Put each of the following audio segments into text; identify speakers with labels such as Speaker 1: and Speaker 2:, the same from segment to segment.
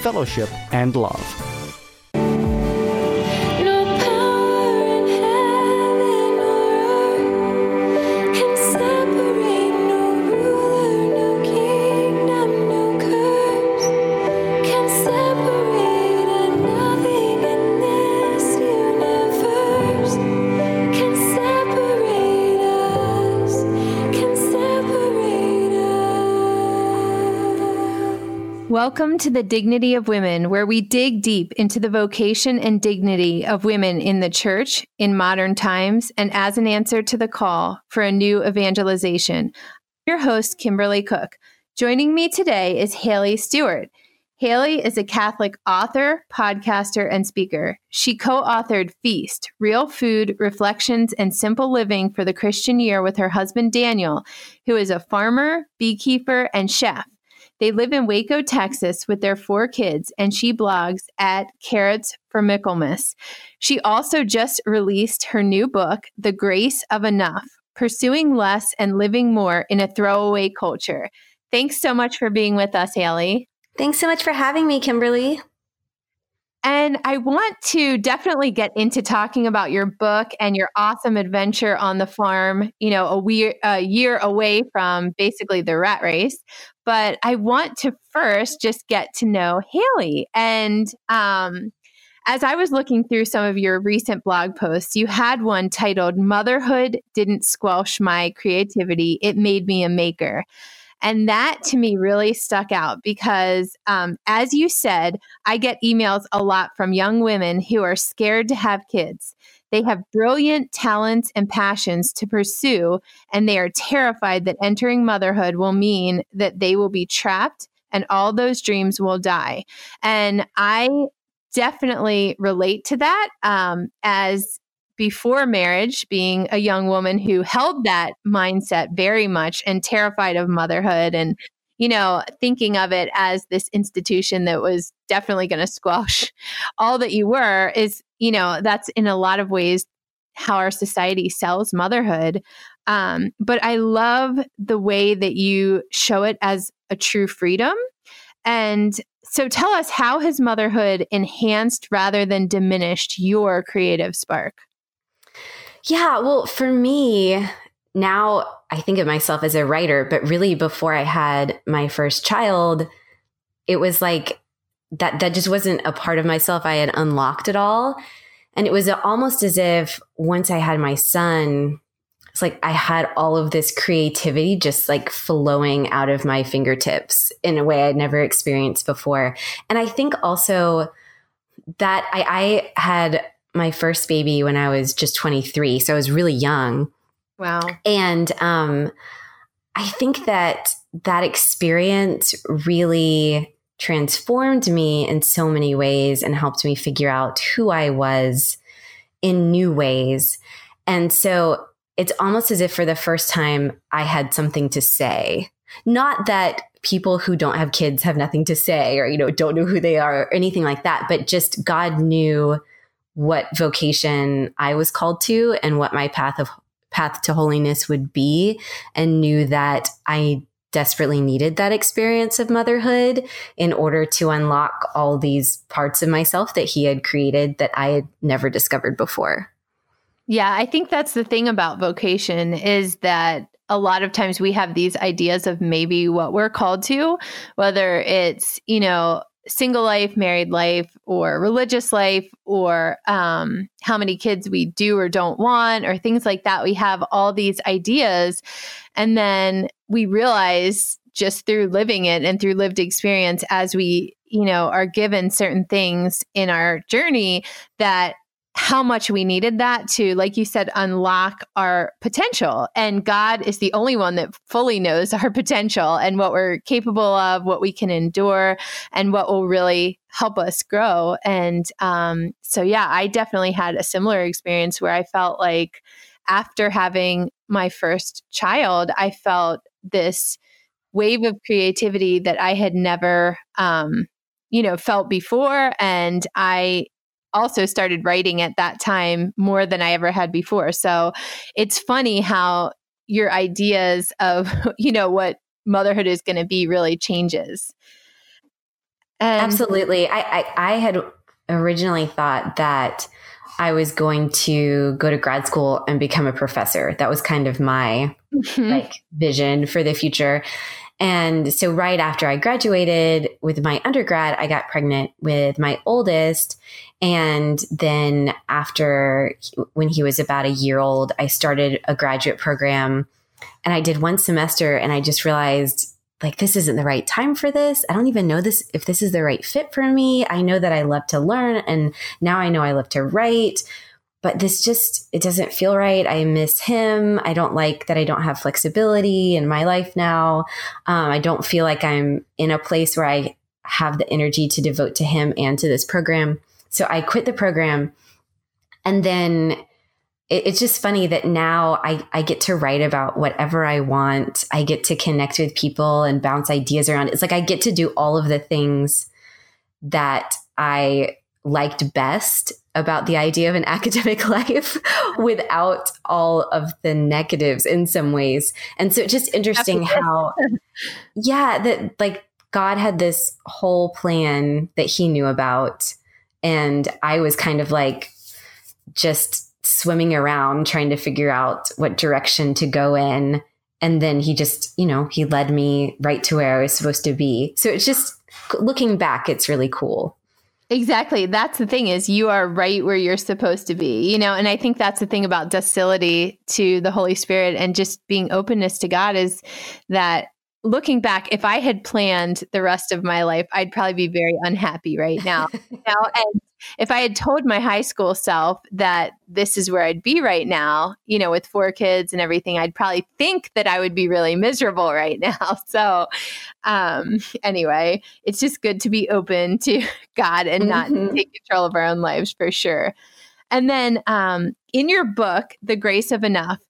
Speaker 1: fellowship, and love.
Speaker 2: To the Dignity of Women, where we dig deep into the vocation and dignity of women in the church in modern times and as an answer to the call for a new evangelization. Your host, Kimberly Cook. Joining me today is Haley Stewart. Haley is a Catholic author, podcaster, and speaker. She co authored Feast Real Food, Reflections, and Simple Living for the Christian Year with her husband, Daniel, who is a farmer, beekeeper, and chef. They live in Waco, Texas with their four kids, and she blogs at Carrots for Michaelmas. She also just released her new book, The Grace of Enough Pursuing Less and Living More in a Throwaway Culture. Thanks so much for being with us, Haley.
Speaker 3: Thanks so much for having me, Kimberly.
Speaker 2: And I want to definitely get into talking about your book and your awesome adventure on the farm, you know, a, we- a year away from basically the rat race. But I want to first just get to know Haley. And um, as I was looking through some of your recent blog posts, you had one titled Motherhood Didn't Squelch My Creativity, It Made Me a Maker. And that to me really stuck out because, um, as you said, I get emails a lot from young women who are scared to have kids. They have brilliant talents and passions to pursue, and they are terrified that entering motherhood will mean that they will be trapped and all those dreams will die. And I definitely relate to that um, as before marriage, being a young woman who held that mindset very much and terrified of motherhood and, you know, thinking of it as this institution that was definitely going to squash all that you were is, you know, that's in a lot of ways how our society sells motherhood. Um, but I love the way that you show it as a true freedom. And so tell us how has motherhood enhanced rather than diminished your creative spark?
Speaker 3: Yeah, well, for me, now I think of myself as a writer, but really before I had my first child, it was like that that just wasn't a part of myself. I had unlocked it all. And it was almost as if once I had my son, it's like I had all of this creativity just like flowing out of my fingertips in a way I'd never experienced before. And I think also that I, I had my first baby when I was just 23. So I was really young.
Speaker 2: Wow.
Speaker 3: And um, I think that that experience really transformed me in so many ways and helped me figure out who I was in new ways. And so it's almost as if for the first time I had something to say. Not that people who don't have kids have nothing to say or, you know, don't know who they are or anything like that, but just God knew what vocation I was called to and what my path of path to holiness would be and knew that I desperately needed that experience of motherhood in order to unlock all these parts of myself that he had created that I had never discovered before.
Speaker 2: Yeah, I think that's the thing about vocation is that a lot of times we have these ideas of maybe what we're called to, whether it's, you know, single life, married life, or religious life, or um, how many kids we do or don't want, or things like that. We have all these ideas. And then we realize just through living it and through lived experience as we, you know, are given certain things in our journey that how much we needed that to, like you said, unlock our potential. And God is the only one that fully knows our potential and what we're capable of, what we can endure, and what will really help us grow. And um, so, yeah, I definitely had a similar experience where I felt like after having my first child, I felt this wave of creativity that I had never, um, you know, felt before. And I also started writing at that time more than I ever had before. So it's funny how your ideas of, you know, what motherhood is going to be really changes.
Speaker 3: And Absolutely. I, I, I had originally thought that I was going to go to grad school and become a professor. That was kind of my mm-hmm. like vision for the future. And so right after I graduated with my undergrad, I got pregnant with my oldest. And then after when he was about a year old, I started a graduate program and I did one semester and I just realized like this isn't the right time for this. I don't even know this if this is the right fit for me. I know that I love to learn and now I know I love to write, but this just it doesn't feel right i miss him i don't like that i don't have flexibility in my life now um, i don't feel like i'm in a place where i have the energy to devote to him and to this program so i quit the program and then it, it's just funny that now I, I get to write about whatever i want i get to connect with people and bounce ideas around it's like i get to do all of the things that i liked best about the idea of an academic life without all of the negatives in some ways. And so it's just interesting how, yeah, that like God had this whole plan that he knew about. And I was kind of like just swimming around trying to figure out what direction to go in. And then he just, you know, he led me right to where I was supposed to be. So it's just looking back, it's really cool.
Speaker 2: Exactly. That's the thing is you are right where you're supposed to be. You know, and I think that's the thing about docility to the Holy Spirit and just being openness to God is that looking back, if I had planned the rest of my life, I'd probably be very unhappy right now. now and if I had told my high school self that this is where I'd be right now, you know, with four kids and everything, I'd probably think that I would be really miserable right now. So, um, anyway, it's just good to be open to God and mm-hmm. not take control of our own lives for sure. And then um, in your book, The Grace of Enough,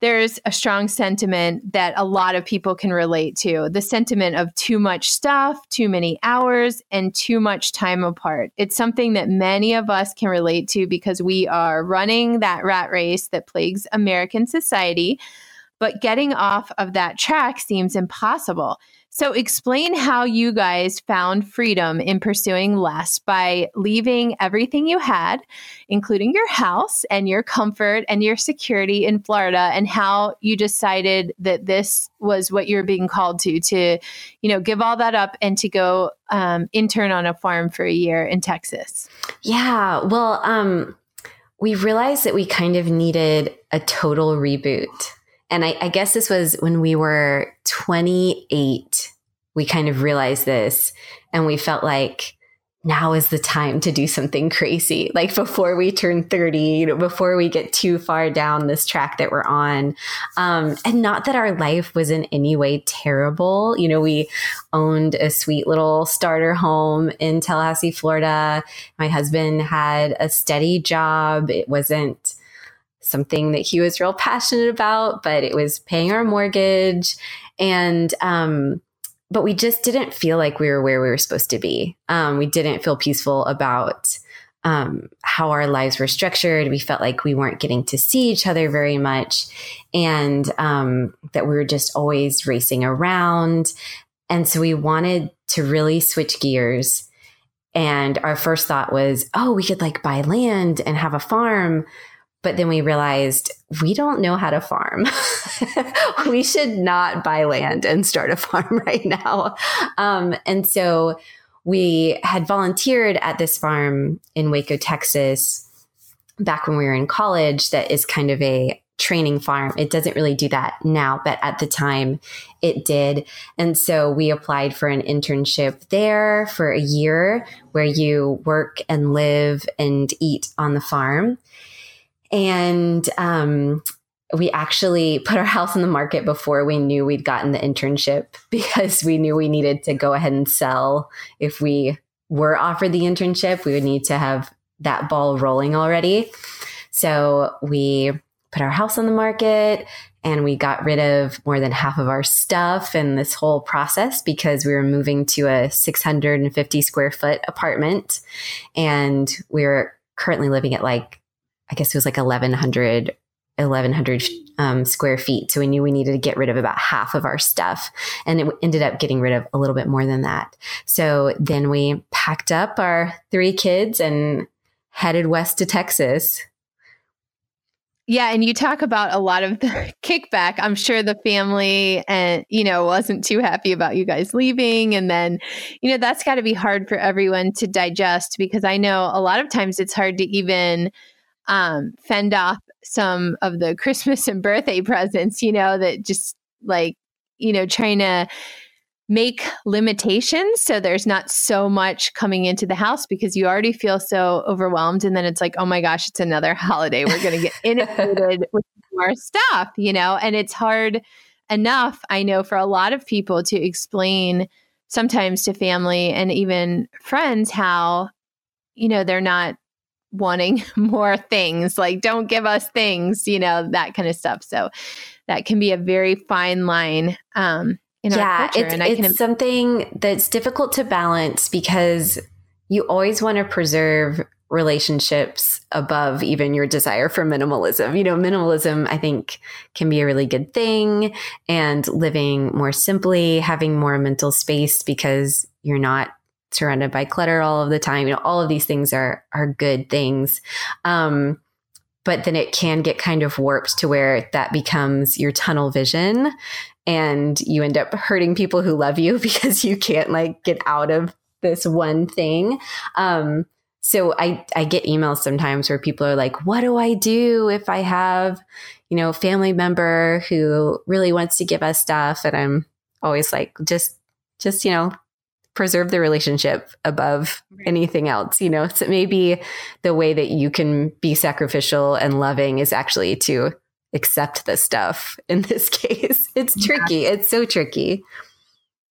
Speaker 2: there's a strong sentiment that a lot of people can relate to the sentiment of too much stuff, too many hours, and too much time apart. It's something that many of us can relate to because we are running that rat race that plagues American society. But getting off of that track seems impossible. So, explain how you guys found freedom in pursuing less by leaving everything you had, including your house and your comfort and your security in Florida, and how you decided that this was what you're being called to, to, you know, give all that up and to go um, intern on a farm for a year in Texas.
Speaker 3: Yeah. Well, um, we realized that we kind of needed a total reboot. And I, I guess this was when we were 28. We kind of realized this and we felt like now is the time to do something crazy. Like before we turn 30, you know, before we get too far down this track that we're on. Um, and not that our life was in any way terrible. You know, we owned a sweet little starter home in Tallahassee, Florida. My husband had a steady job. It wasn't, something that he was real passionate about, but it was paying our mortgage. And, um, but we just didn't feel like we were where we were supposed to be. Um, we didn't feel peaceful about um, how our lives were structured. We felt like we weren't getting to see each other very much, and um, that we were just always racing around. And so we wanted to really switch gears. And our first thought was, oh, we could like buy land and have a farm. But then we realized we don't know how to farm. we should not buy land and start a farm right now. Um, and so we had volunteered at this farm in Waco, Texas, back when we were in college, that is kind of a training farm. It doesn't really do that now, but at the time it did. And so we applied for an internship there for a year where you work and live and eat on the farm. And um, we actually put our house on the market before we knew we'd gotten the internship because we knew we needed to go ahead and sell. If we were offered the internship, we would need to have that ball rolling already. So we put our house on the market and we got rid of more than half of our stuff in this whole process because we were moving to a 650 square foot apartment and we were currently living at like i guess it was like 1100 1100 um, square feet. So we knew we needed to get rid of about half of our stuff and it ended up getting rid of a little bit more than that. So then we packed up our three kids and headed west to texas.
Speaker 2: Yeah, and you talk about a lot of the kickback. I'm sure the family and you know wasn't too happy about you guys leaving and then you know that's got to be hard for everyone to digest because I know a lot of times it's hard to even um, fend off some of the Christmas and birthday presents, you know, that just like you know trying to make limitations so there's not so much coming into the house because you already feel so overwhelmed and then it's like oh my gosh it's another holiday. We're going to get inundated with more stuff you know and it's hard enough i know for a lot of people to explain sometimes to family and even friends how you know they're not wanting more things like don't give us things you know that kind of stuff so that can be a very fine line um
Speaker 3: yeah, it's, and it's something that's difficult to balance because you always want to preserve relationships above even your desire for minimalism. You know, minimalism, I think, can be a really good thing and living more simply, having more mental space because you're not surrounded by clutter all of the time. You know, all of these things are are good things. Um, but then it can get kind of warped to where that becomes your tunnel vision and you end up hurting people who love you because you can't like get out of this one thing. Um, so I, I get emails sometimes where people are like, what do I do if I have, you know, family member who really wants to give us stuff? And I'm always like, just, just, you know, preserve the relationship above anything else. You know, so maybe the way that you can be sacrificial and loving is actually to accept the stuff in this case. It's tricky. It's so tricky.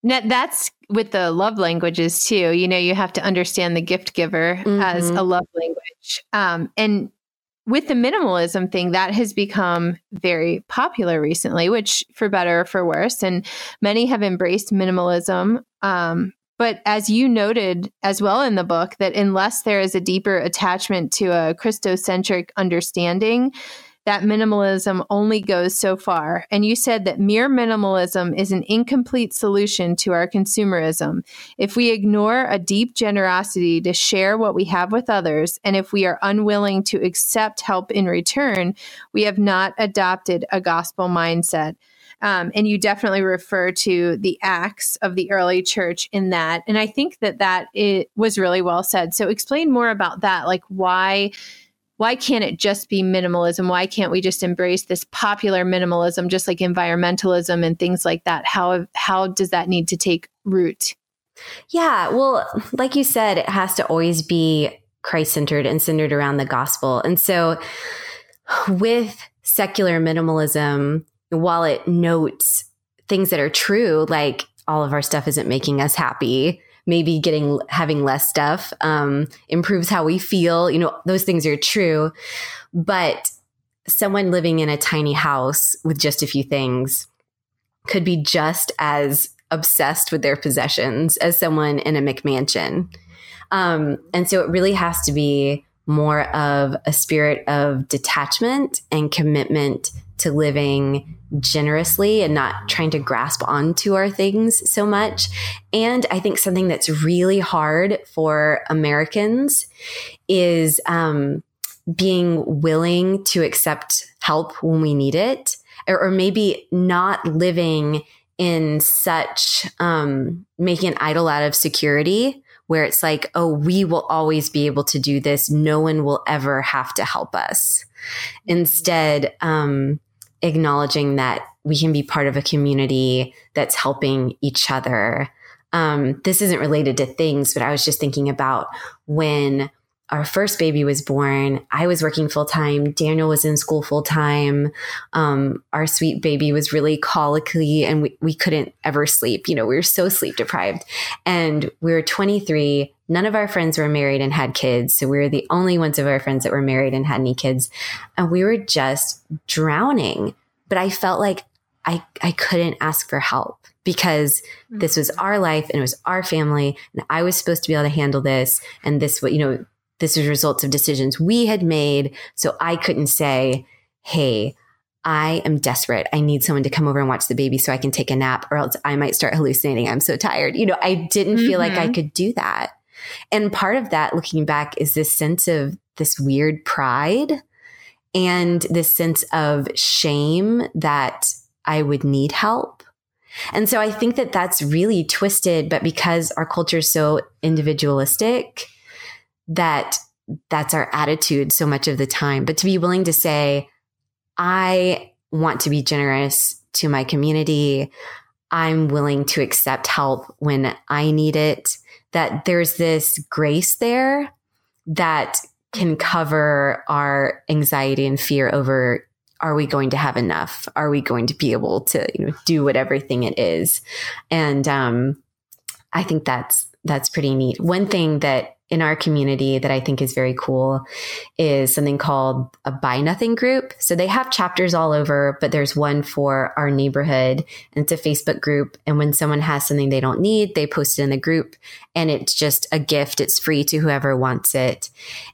Speaker 2: Now, that's with the love languages too. You know, you have to understand the gift giver mm-hmm. as a love language. Um, and with the minimalism thing, that has become very popular recently, which for better or for worse. And many have embraced minimalism. Um, but as you noted as well in the book, that unless there is a deeper attachment to a Christocentric understanding, that minimalism only goes so far. And you said that mere minimalism is an incomplete solution to our consumerism. If we ignore a deep generosity to share what we have with others, and if we are unwilling to accept help in return, we have not adopted a gospel mindset. Um, and you definitely refer to the acts of the early church in that. And I think that that it was really well said. So explain more about that, like why why can't it just be minimalism? Why can't we just embrace this popular minimalism, just like environmentalism and things like that? How how does that need to take root?
Speaker 3: Yeah, well, like you said, it has to always be Christ centered and centered around the gospel. And so, with secular minimalism, while it notes things that are true, like all of our stuff isn't making us happy, maybe getting having less stuff um, improves how we feel. You know, those things are true, but someone living in a tiny house with just a few things could be just as obsessed with their possessions as someone in a McMansion. Um, and so it really has to be more of a spirit of detachment and commitment to living generously and not trying to grasp onto our things so much. And I think something that's really hard for Americans is um, being willing to accept help when we need it, or, or maybe not living in such um, making an idol out of security where it's like, oh, we will always be able to do this. No one will ever have to help us. Instead, um, acknowledging that we can be part of a community that's helping each other. Um, this isn't related to things, but I was just thinking about when our first baby was born, I was working full time. Daniel was in school full time. Um, our sweet baby was really colicky and we, we couldn't ever sleep. You know, we were so sleep deprived. And we were 23. None of our friends were married and had kids. So we were the only ones of our friends that were married and had any kids. And we were just drowning. But I felt like I, I couldn't ask for help because this was mm-hmm. our life and it was our family and I was supposed to be able to handle this. And this, you know, this was results of decisions we had made. So I couldn't say, Hey, I am desperate. I need someone to come over and watch the baby so I can take a nap or else I might start hallucinating. I'm so tired. You know, I didn't mm-hmm. feel like I mm-hmm. could do that. And part of that looking back is this sense of this weird pride and this sense of shame that I would need help. And so I think that that's really twisted, but because our culture is so individualistic, that that's our attitude so much of the time. But to be willing to say, I want to be generous to my community. I'm willing to accept help when I need it. That there's this grace there that can cover our anxiety and fear over are we going to have enough? Are we going to be able to, you know, do whatever everything it is? And um, I think that's that's pretty neat. One thing that in our community that I think is very cool is something called a buy nothing group. So they have chapters all over, but there's one for our neighborhood and it's a Facebook group. And when someone has something they don't need, they post it in the group and it's just a gift. It's free to whoever wants it.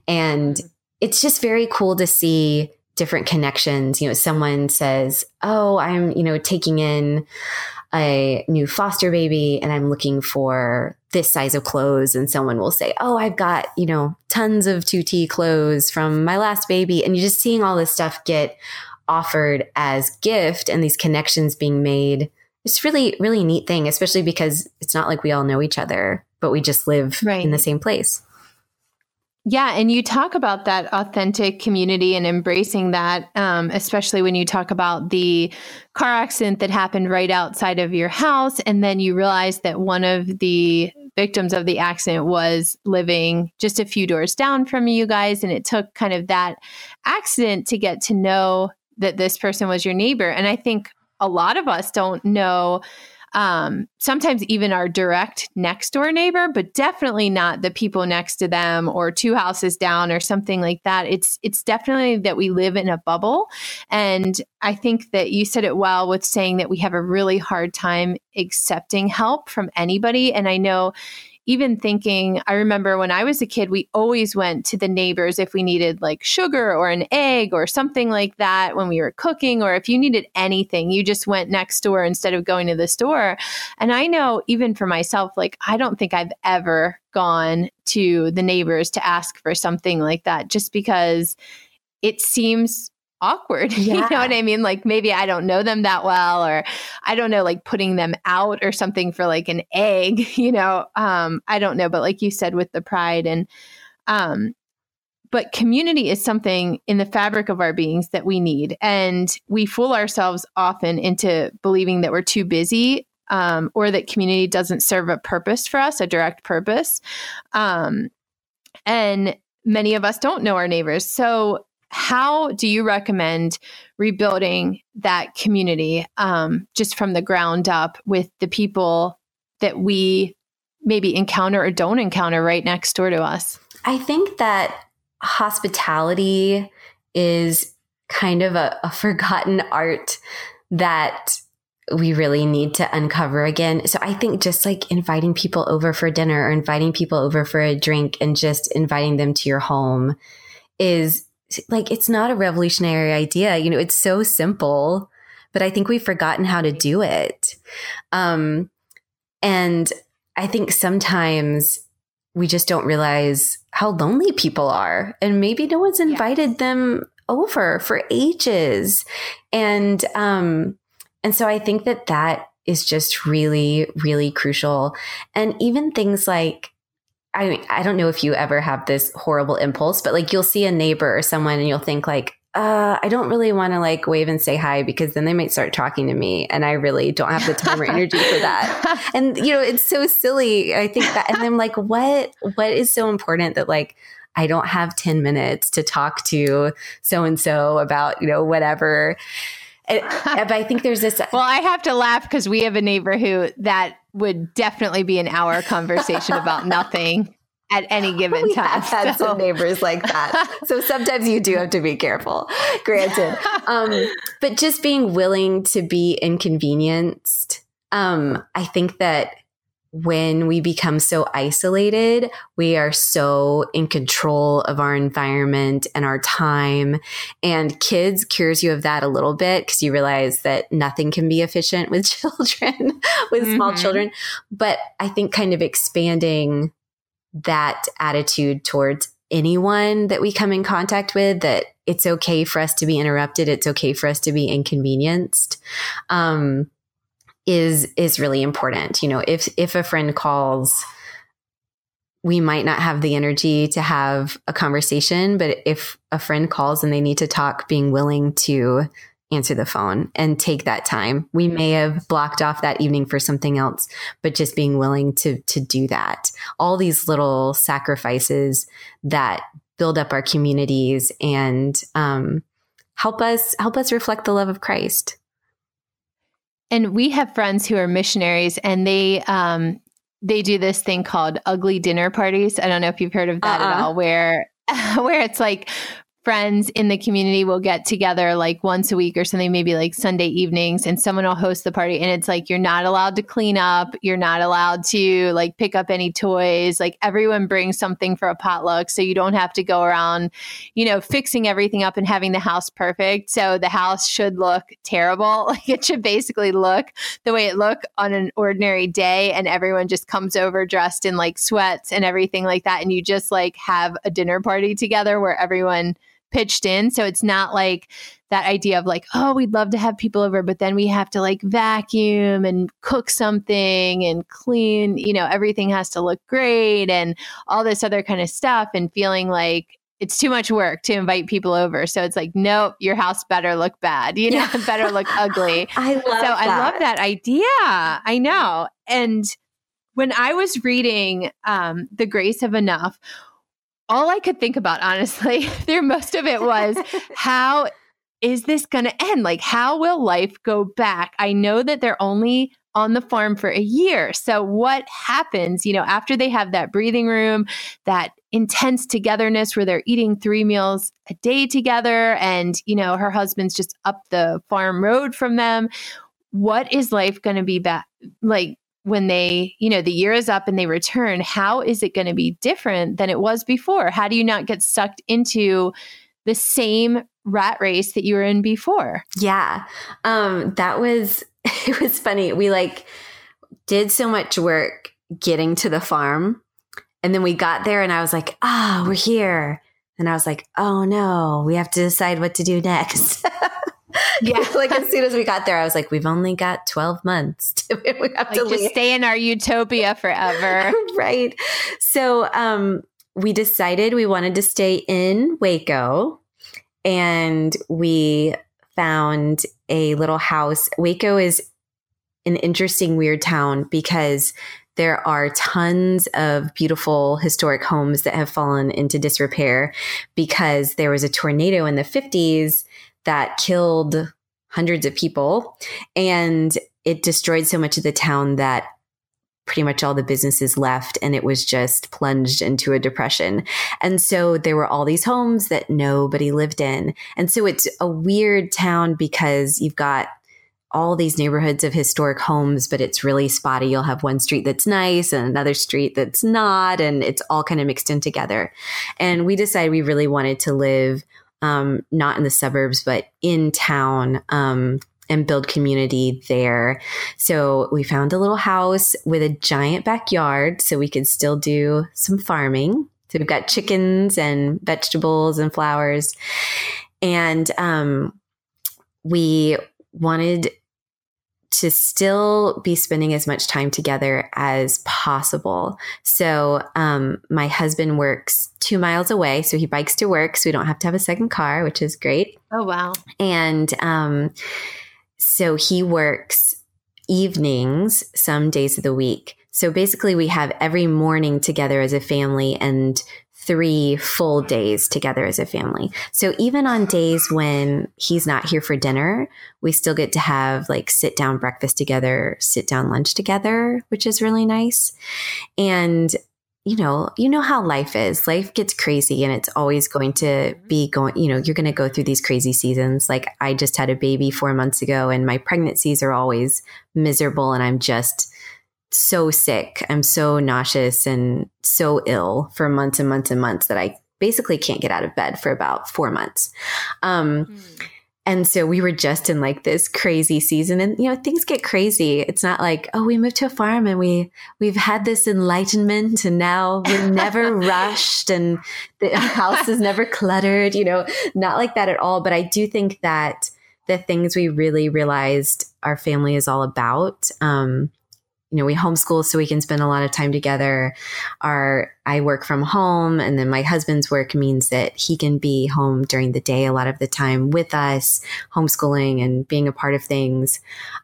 Speaker 3: And mm-hmm. it's just very cool to see different connections. You know, someone says, Oh, I'm, you know, taking in a new foster baby and I'm looking for this size of clothes and someone will say, "Oh, I've got, you know, tons of 2T clothes from my last baby." And you're just seeing all this stuff get offered as gift and these connections being made. It's really really neat thing, especially because it's not like we all know each other, but we just live right. in the same place.
Speaker 2: Yeah, and you talk about that authentic community and embracing that, um, especially when you talk about the car accident that happened right outside of your house, and then you realize that one of the victims of the accident was living just a few doors down from you guys, and it took kind of that accident to get to know that this person was your neighbor. And I think a lot of us don't know um, sometimes even our direct next door neighbor, but definitely not the people next to them or two houses down or something like that. It's it's definitely that we live in a bubble, and I think that you said it well with saying that we have a really hard time accepting help from anybody. And I know even thinking, I remember when I was a kid, we always went to the neighbors if we needed like sugar or an egg or something like that when we were cooking, or if you needed anything, you just went next door instead of going to the store. And I know even for myself, like, I don't think I've ever gone to the neighbors to ask for something like that just because it seems awkward. Yeah. you know what I mean? Like maybe I don't know them that well, or I don't know, like putting them out or something for like an egg, you know. Um, I don't know, but like you said with the pride and um but community is something in the fabric of our beings that we need. And we fool ourselves often into believing that we're too busy um, or that community doesn't serve a purpose for us, a direct purpose. Um, and many of us don't know our neighbors. So how do you recommend rebuilding that community um, just from the ground up with the people that we maybe encounter or don't encounter right next door to us?
Speaker 3: I think that hospitality is kind of a, a forgotten art that we really need to uncover again. So I think just like inviting people over for dinner or inviting people over for a drink and just inviting them to your home is like it's not a revolutionary idea. You know, it's so simple, but I think we've forgotten how to do it. Um, and I think sometimes we just don't realize how lonely people are, and maybe no one's invited them over for ages. And um, and so I think that that is just really, really crucial. And even things like I mean, I don't know if you ever have this horrible impulse, but like you'll see a neighbor or someone and you'll think like, uh, I don't really want to like wave and say hi because then they might start talking to me. And I really don't have the time or energy for that. And, you know, it's so silly. I think that, and I'm like, what, what is so important that like, I don't have 10 minutes to talk to so and so about, you know, whatever. But I think there's this.
Speaker 2: well, I have to laugh because we have a neighbor who that would definitely be an hour conversation about nothing at any given
Speaker 3: we
Speaker 2: time.
Speaker 3: Have had so. some neighbors like that. so sometimes you do have to be careful, granted. Um, but just being willing to be inconvenienced. Um, I think that when we become so isolated, we are so in control of our environment and our time. And kids cures you of that a little bit because you realize that nothing can be efficient with children, with mm-hmm. small children. But I think kind of expanding that attitude towards anyone that we come in contact with that it's okay for us to be interrupted it's okay for us to be inconvenienced um, is is really important you know if if a friend calls we might not have the energy to have a conversation but if a friend calls and they need to talk being willing to answer the phone and take that time. We may have blocked off that evening for something else, but just being willing to to do that. All these little sacrifices that build up our communities and um, help us help us reflect the love of Christ.
Speaker 2: And we have friends who are missionaries, and they um, they do this thing called ugly dinner parties. I don't know if you've heard of that uh-uh. at all, where where it's like friends in the community will get together like once a week or something, maybe like Sunday evenings, and someone will host the party. And it's like you're not allowed to clean up, you're not allowed to like pick up any toys. Like everyone brings something for a potluck. So you don't have to go around, you know, fixing everything up and having the house perfect. So the house should look terrible. Like it should basically look the way it look on an ordinary day. And everyone just comes over dressed in like sweats and everything like that. And you just like have a dinner party together where everyone pitched in. So it's not like that idea of like, oh, we'd love to have people over, but then we have to like vacuum and cook something and clean, you know, everything has to look great and all this other kind of stuff and feeling like it's too much work to invite people over. So it's like, nope, your house better look bad, you know, yeah. better look ugly.
Speaker 3: I love so
Speaker 2: that. I love that idea. I know. And when I was reading um, The Grace of Enough, all I could think about, honestly, there most of it was how is this going to end? Like, how will life go back? I know that they're only on the farm for a year. So, what happens, you know, after they have that breathing room, that intense togetherness where they're eating three meals a day together, and, you know, her husband's just up the farm road from them? What is life going to be back like when they, you know, the year is up and they return, how is it going to be different than it was before? How do you not get sucked into the same rat race that you were in before?
Speaker 3: Yeah. Um that was it was funny. We like did so much work getting to the farm and then we got there and I was like, "Ah, oh, we're here." And I was like, "Oh no, we have to decide what to do next." yeah. like as soon as we got there, I was like, we've only got 12 months. To, we
Speaker 2: have like to just leave. stay in our utopia forever.
Speaker 3: right. So um, we decided we wanted to stay in Waco and we found a little house. Waco is an interesting, weird town because there are tons of beautiful historic homes that have fallen into disrepair because there was a tornado in the 50s that killed hundreds of people and it destroyed so much of the town that pretty much all the businesses left and it was just plunged into a depression. And so there were all these homes that nobody lived in. And so it's a weird town because you've got all these neighborhoods of historic homes, but it's really spotty. You'll have one street that's nice and another street that's not, and it's all kind of mixed in together. And we decided we really wanted to live um, not in the suburbs, but in town. Um, and build community there. So we found a little house with a giant backyard so we could still do some farming. So we've got chickens and vegetables and flowers. And um, we wanted to still be spending as much time together as possible. So, um, my husband works two miles away, so he bikes to work, so we don't have to have a second car, which is great.
Speaker 2: Oh, wow.
Speaker 3: And um, so he works evenings some days of the week. So basically, we have every morning together as a family and three full days together as a family. So even on days when he's not here for dinner, we still get to have like sit down breakfast together, sit down lunch together, which is really nice. And you know, you know how life is. Life gets crazy and it's always going to mm-hmm. be going, you know, you're going to go through these crazy seasons. Like I just had a baby 4 months ago and my pregnancies are always miserable and I'm just so sick. I'm so nauseous and so ill for months and months and months that I basically can't get out of bed for about four months. Um, mm. And so we were just in like this crazy season and you know things get crazy. It's not like oh we moved to a farm and we we've had this enlightenment and now we're never rushed and the house is never cluttered, you know, not like that at all, but I do think that the things we really realized our family is all about um, you know, we homeschool so we can spend a lot of time together. Our I work from home and then my husband's work means that he can be home during the day a lot of the time with us, homeschooling and being a part of things.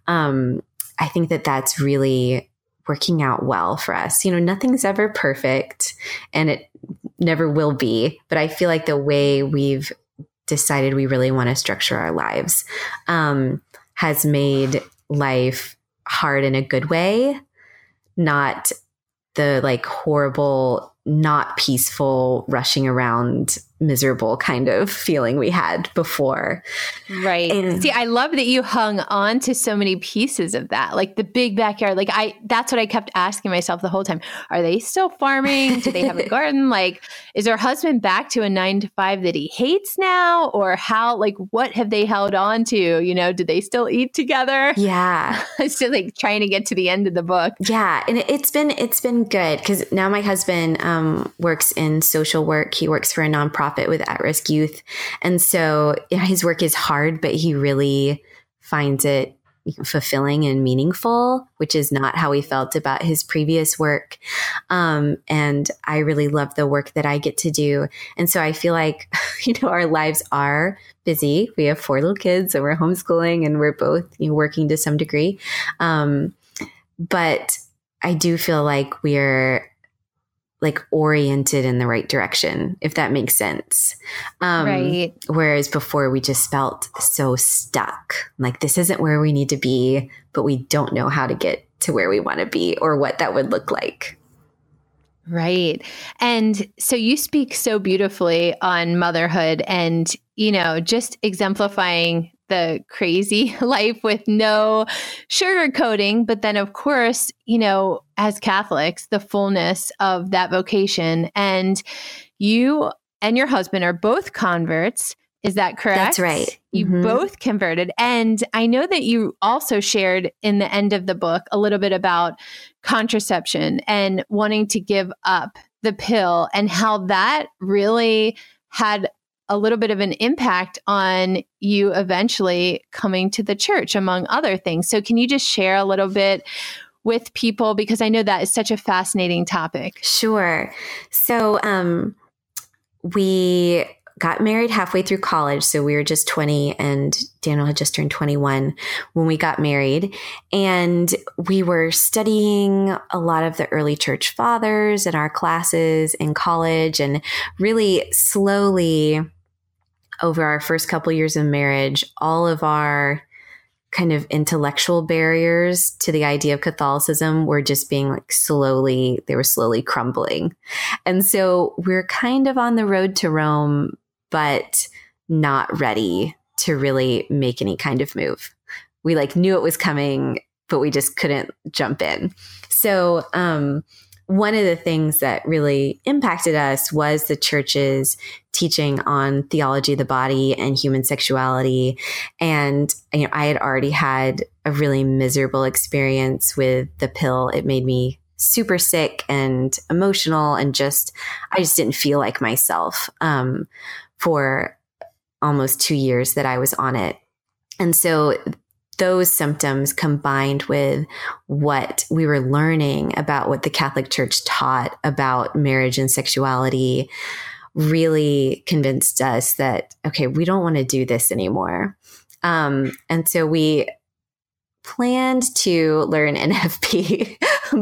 Speaker 3: Um, I think that that's really working out well for us. You know, nothing's ever perfect and it never will be, but I feel like the way we've decided we really want to structure our lives um, has made life hard in a good way, not the like horrible, not peaceful, rushing around miserable kind of feeling we had before.
Speaker 2: Right. And, See, I love that you hung on to so many pieces of that. Like the big backyard. Like I that's what I kept asking myself the whole time. Are they still farming? Do they have a garden? Like is her husband back to a 9 to 5 that he hates now or how like what have they held on to? You know, do they still eat together?
Speaker 3: Yeah.
Speaker 2: still like trying to get to the end of the book.
Speaker 3: Yeah, and it's been it's been good cuz now my husband um, works in social work. He works for a nonprofit nonprofit with at risk youth. And so his work is hard, but he really finds it fulfilling and meaningful, which is not how he felt about his previous work. Um, and I really love the work that I get to do. And so I feel like, you know, our lives are busy. We have four little kids and we're homeschooling and we're both you know, working to some degree. Um, but I do feel like we're like oriented in the right direction, if that makes sense. Um, right. Whereas before we just felt so stuck, like this isn't where we need to be, but we don't know how to get to where we want to be or what that would look like.
Speaker 2: Right. And so you speak so beautifully on motherhood and, you know, just exemplifying the crazy life with no sugarcoating. But then, of course, you know, as Catholics, the fullness of that vocation. And you and your husband are both converts. Is that correct?
Speaker 3: That's right.
Speaker 2: You mm-hmm. both converted. And I know that you also shared in the end of the book a little bit about contraception and wanting to give up the pill and how that really had a little bit of an impact on you eventually coming to the church, among other things. So, can you just share a little bit with people? Because I know that is such a fascinating topic.
Speaker 3: Sure. So, um, we got married halfway through college. So we were just 20 and Daniel had just turned 21 when we got married. And we were studying a lot of the early church fathers in our classes in college and really slowly over our first couple years of marriage, all of our kind of intellectual barriers to the idea of Catholicism were just being like slowly, they were slowly crumbling. And so we're kind of on the road to Rome, but not ready to really make any kind of move. We like knew it was coming, but we just couldn't jump in. So, um, one of the things that really impacted us was the church's teaching on theology of the body and human sexuality. And you know, I had already had a really miserable experience with the pill. It made me super sick and emotional and just I just didn't feel like myself um, for almost two years that I was on it. And so those symptoms combined with what we were learning about what the Catholic Church taught about marriage and sexuality really convinced us that, okay, we don't want to do this anymore. Um, and so we planned to learn NFP,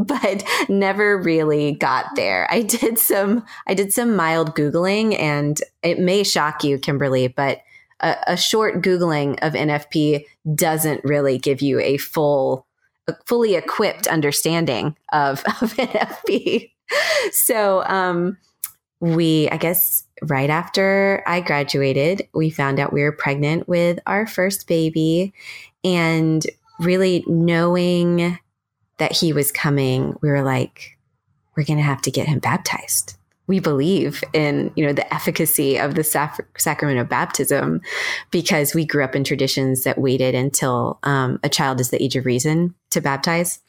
Speaker 3: but never really got there. I did some, I did some mild Googling and it may shock you, Kimberly, but a, a short Googling of NFP doesn't really give you a full, a fully equipped understanding of, of NFP. So, um, we, I guess, right after I graduated, we found out we were pregnant with our first baby. And really knowing that he was coming, we were like, we're going to have to get him baptized. We believe in, you know, the efficacy of the sac- sacrament of baptism because we grew up in traditions that waited until um, a child is the age of reason to baptize.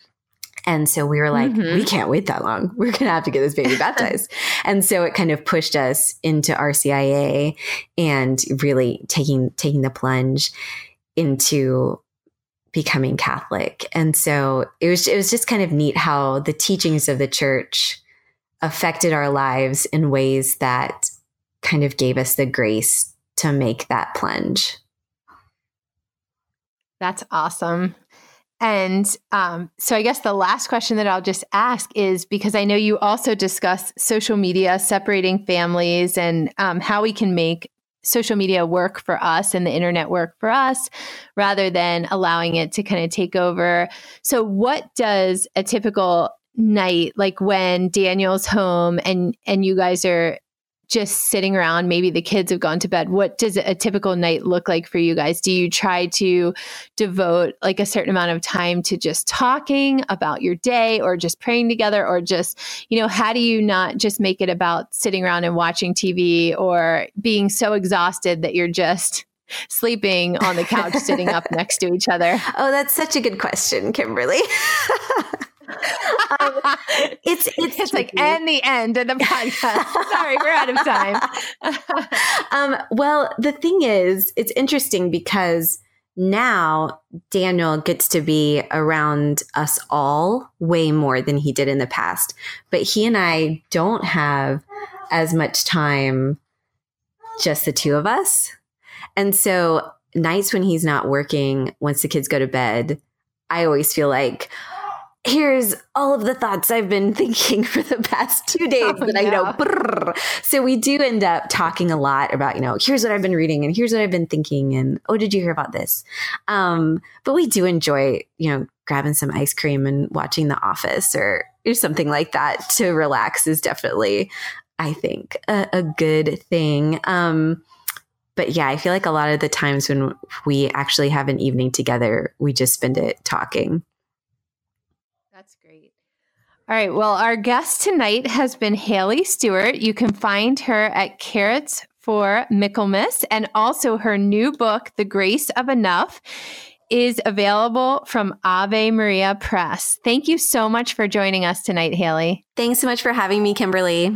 Speaker 3: And so we were like, mm-hmm. we can't wait that long. We're going to have to get this baby baptized. and so it kind of pushed us into RCIA and really taking, taking the plunge into becoming Catholic. And so it was, it was just kind of neat how the teachings of the church affected our lives in ways that kind of gave us the grace to make that plunge.
Speaker 2: That's awesome. And um, so, I guess the last question that I'll just ask is because I know you also discuss social media separating families and um, how we can make social media work for us and the internet work for us rather than allowing it to kind of take over. So, what does a typical night like when Daniel's home and and you guys are just sitting around, maybe the kids have gone to bed. What does a typical night look like for you guys? Do you try to devote like a certain amount of time to just talking about your day or just praying together or just, you know, how do you not just make it about sitting around and watching TV or being so exhausted that you're just sleeping on the couch sitting up next to each other?
Speaker 3: Oh, that's such a good question, Kimberly.
Speaker 2: um, it's it's, it's like and the end of the podcast. Sorry, we're out of time.
Speaker 3: um, well, the thing is, it's interesting because now Daniel gets to be around us all way more than he did in the past. But he and I don't have as much time, just the two of us. And so nights when he's not working, once the kids go to bed, I always feel like, here's all of the thoughts I've been thinking for the past two days oh, that. I know. Brrr. So we do end up talking a lot about, you know, here's what I've been reading and here's what I've been thinking. And oh, did you hear about this? Um, but we do enjoy, you know, grabbing some ice cream and watching The Office or, or something like that to relax is definitely, I think, a, a good thing. Um, but yeah, I feel like a lot of the times when we actually have an evening together, we just spend it talking.
Speaker 2: All right. Well, our guest tonight has been Haley Stewart. You can find her at Carrots for Michaelmas, and also her new book, The Grace of Enough, is available from Ave Maria Press. Thank you so much for joining us tonight, Haley.
Speaker 3: Thanks so much for having me, Kimberly.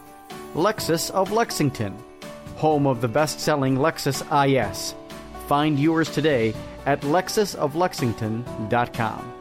Speaker 1: Lexus of Lexington, home of the best selling Lexus IS. Find yours today at lexusoflexington.com.